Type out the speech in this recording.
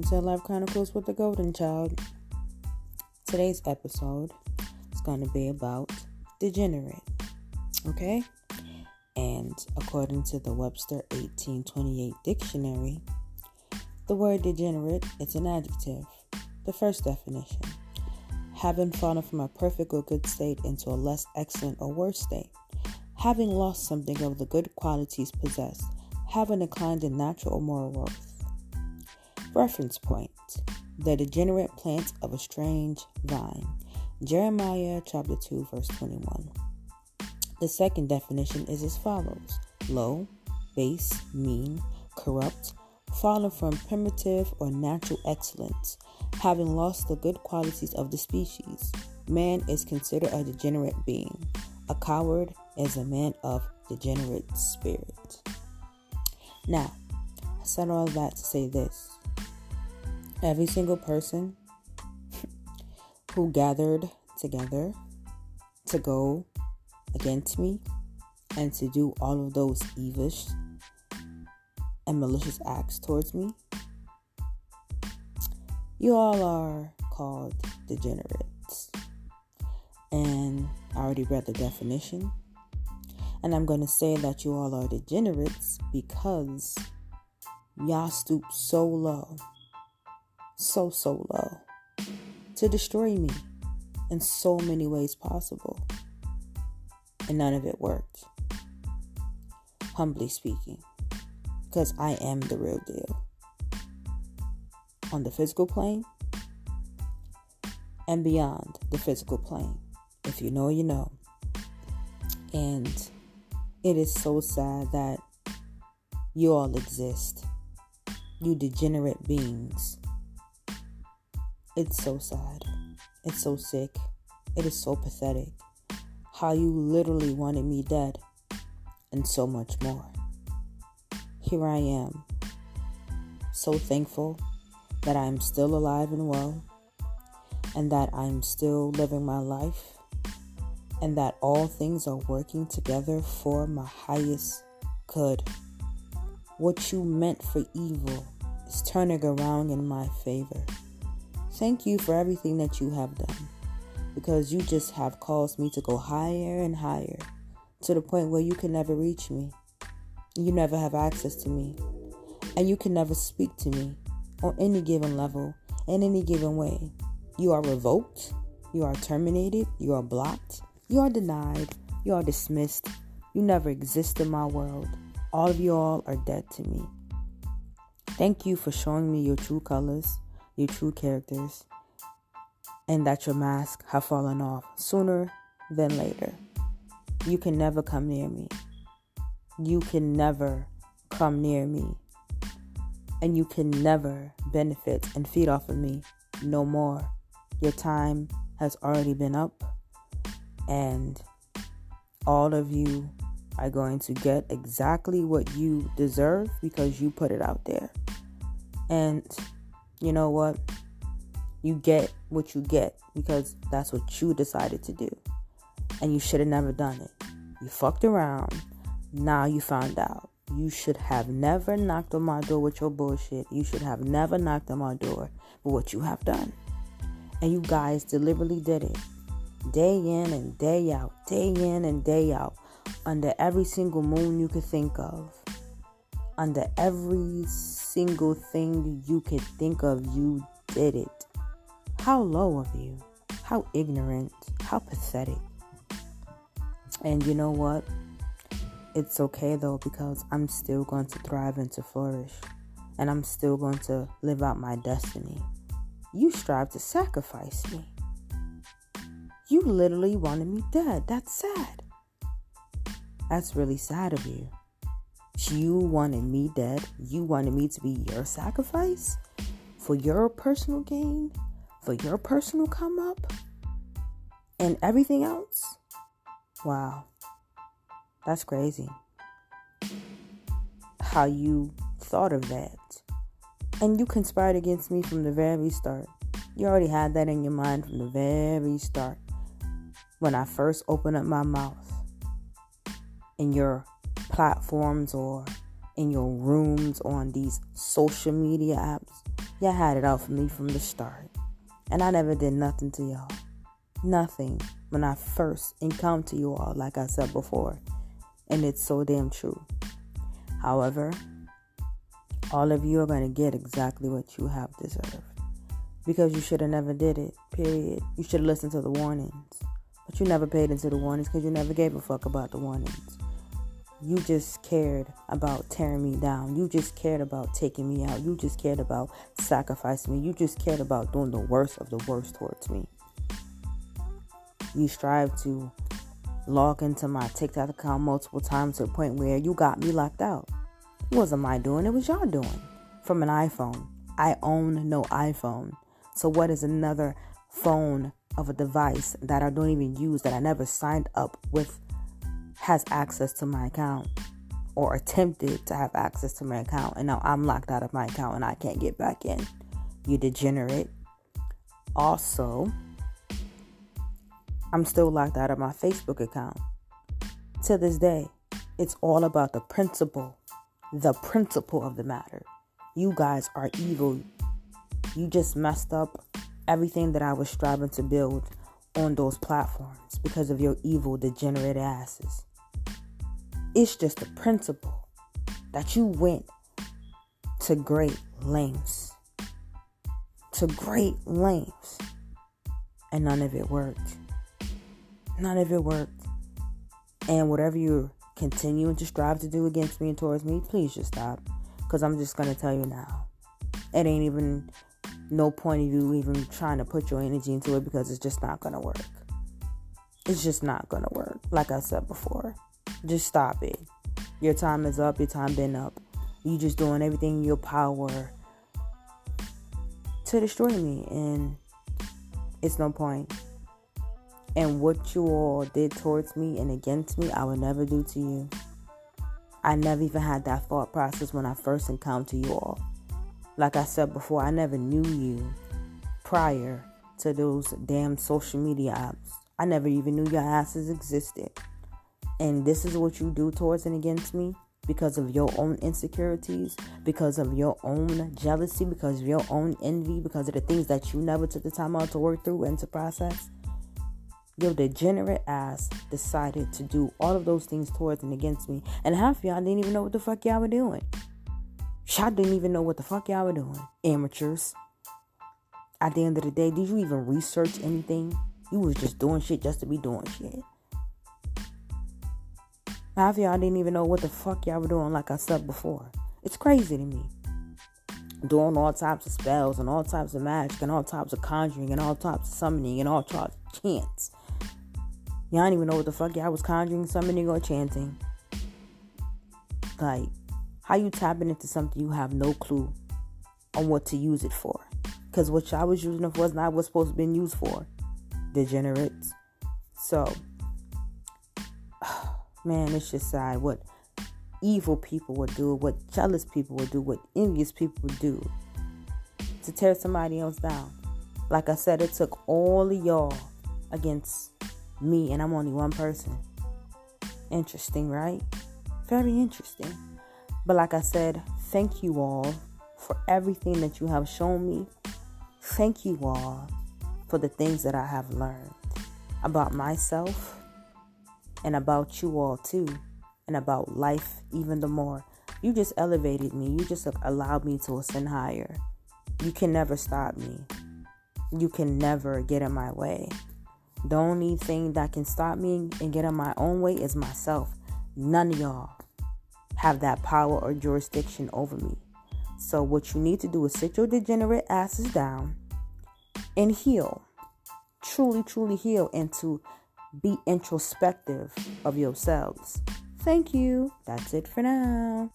welcome to Life Chronicles with the Golden Child. Today's episode is going to be about degenerate, okay? And according to the Webster 1828 dictionary, the word degenerate is an adjective. The first definition having fallen from a perfect or good state into a less excellent or worse state, having lost something of the good qualities possessed, having declined in natural or moral worth. Reference point The degenerate plant of a strange vine. Jeremiah chapter 2, verse 21. The second definition is as follows low, base, mean, corrupt, fallen from primitive or natural excellence, having lost the good qualities of the species. Man is considered a degenerate being. A coward is a man of degenerate spirit. Now, I said all that to say this every single person who gathered together to go against me and to do all of those evish and malicious acts towards me, you all are called degenerates. And I already read the definition. And I'm going to say that you all are degenerates because y'all stoop so low so, so low to destroy me in so many ways possible. And none of it worked. Humbly speaking, because I am the real deal. On the physical plane and beyond the physical plane. If you know, you know. And it is so sad that you all exist. You degenerate beings it's so sad. It's so sick. It is so pathetic. How you literally wanted me dead, and so much more. Here I am, so thankful that I am still alive and well, and that I'm still living my life, and that all things are working together for my highest good. What you meant for evil is turning around in my favor. Thank you for everything that you have done because you just have caused me to go higher and higher to the point where you can never reach me. You never have access to me. And you can never speak to me on any given level, in any given way. You are revoked, you are terminated, you are blocked, you are denied, you are dismissed. You never exist in my world. All of you all are dead to me. Thank you for showing me your true colors your true characters, and that your mask have fallen off sooner than later. You can never come near me. You can never come near me. And you can never benefit and feed off of me no more. Your time has already been up, and all of you are going to get exactly what you deserve because you put it out there. And you know what? You get what you get because that's what you decided to do. And you should have never done it. You fucked around. Now you found out. You should have never knocked on my door with your bullshit. You should have never knocked on my door with what you have done. And you guys deliberately did it. Day in and day out, day in and day out, under every single moon you could think of under every single thing you could think of, you did it. How low of you. How ignorant. How pathetic. And you know what? It's okay though because I'm still going to thrive and to flourish. And I'm still going to live out my destiny. You strive to sacrifice me. You literally wanted me dead. That's sad. That's really sad of you. You wanted me dead. You wanted me to be your sacrifice for your personal gain, for your personal come up, and everything else. Wow. That's crazy. How you thought of that. And you conspired against me from the very start. You already had that in your mind from the very start. When I first opened up my mouth in your platforms or in your rooms on these social media apps, Y'all had it out for me from the start. And I never did nothing to y'all. Nothing when I first encountered you all, like I said before. And it's so damn true. However, all of you are going to get exactly what you have deserved. Because you should have never did it, period. You should have listened to the warnings. But you never paid into the warnings because you never gave a fuck about the warnings. You just cared about tearing me down. You just cared about taking me out. You just cared about sacrificing me. You just cared about doing the worst of the worst towards me. You strive to log into my TikTok account multiple times to the point where you got me locked out. It wasn't my doing, it was y'all doing. From an iPhone. I own no iPhone. So what is another phone of a device that I don't even use that I never signed up with has access to my account or attempted to have access to my account and now I'm locked out of my account and I can't get back in. You degenerate. Also, I'm still locked out of my Facebook account. To this day, it's all about the principle, the principle of the matter. You guys are evil. You just messed up everything that I was striving to build on those platforms because of your evil, degenerate asses. It's just a principle that you went to great lengths. To great lengths. And none of it worked. None of it worked. And whatever you're continuing to strive to do against me and towards me, please just stop. Because I'm just going to tell you now. It ain't even no point of you even trying to put your energy into it because it's just not going to work. It's just not going to work. Like I said before, just stop it. Your time is up. Your time been up. You just doing everything in your power to destroy me, and it's no point. And what you all did towards me and against me, I will never do to you. I never even had that thought process when I first encountered you all. Like I said before, I never knew you prior to those damn social media apps. I never even knew your asses existed. And this is what you do towards and against me because of your own insecurities, because of your own jealousy, because of your own envy, because of the things that you never took the time out to work through and to process. Your degenerate ass decided to do all of those things towards and against me. And half of y'all didn't even know what the fuck y'all were doing. Y'all didn't even know what the fuck y'all were doing. Amateurs. At the end of the day, did you even research anything? You was just doing shit just to be doing shit. Half y'all didn't even know what the fuck y'all were doing, like I said before. It's crazy to me. Doing all types of spells and all types of magic and all types of conjuring and all types of summoning and all types of chants. Y'all don't even know what the fuck y'all was conjuring, summoning, or chanting. Like, how you tapping into something you have no clue on what to use it for? Because what y'all was using it for was not what's supposed to be used for. Degenerates. So, man, it's just sad what evil people would do, what jealous people would do, what envious people would do to tear somebody else down. Like I said, it took all of y'all against me, and I'm only one person. Interesting, right? Very interesting. But like I said, thank you all for everything that you have shown me. Thank you all for the things that I have learned about myself and about you all too, and about life even the more. You just elevated me. You just allowed me to ascend higher. You can never stop me. You can never get in my way. The only thing that can stop me and get in my own way is myself. None of y'all have that power or jurisdiction over me. So, what you need to do is sit your degenerate asses down and heal. Truly, truly heal and to be introspective of yourselves. Thank you. That's it for now.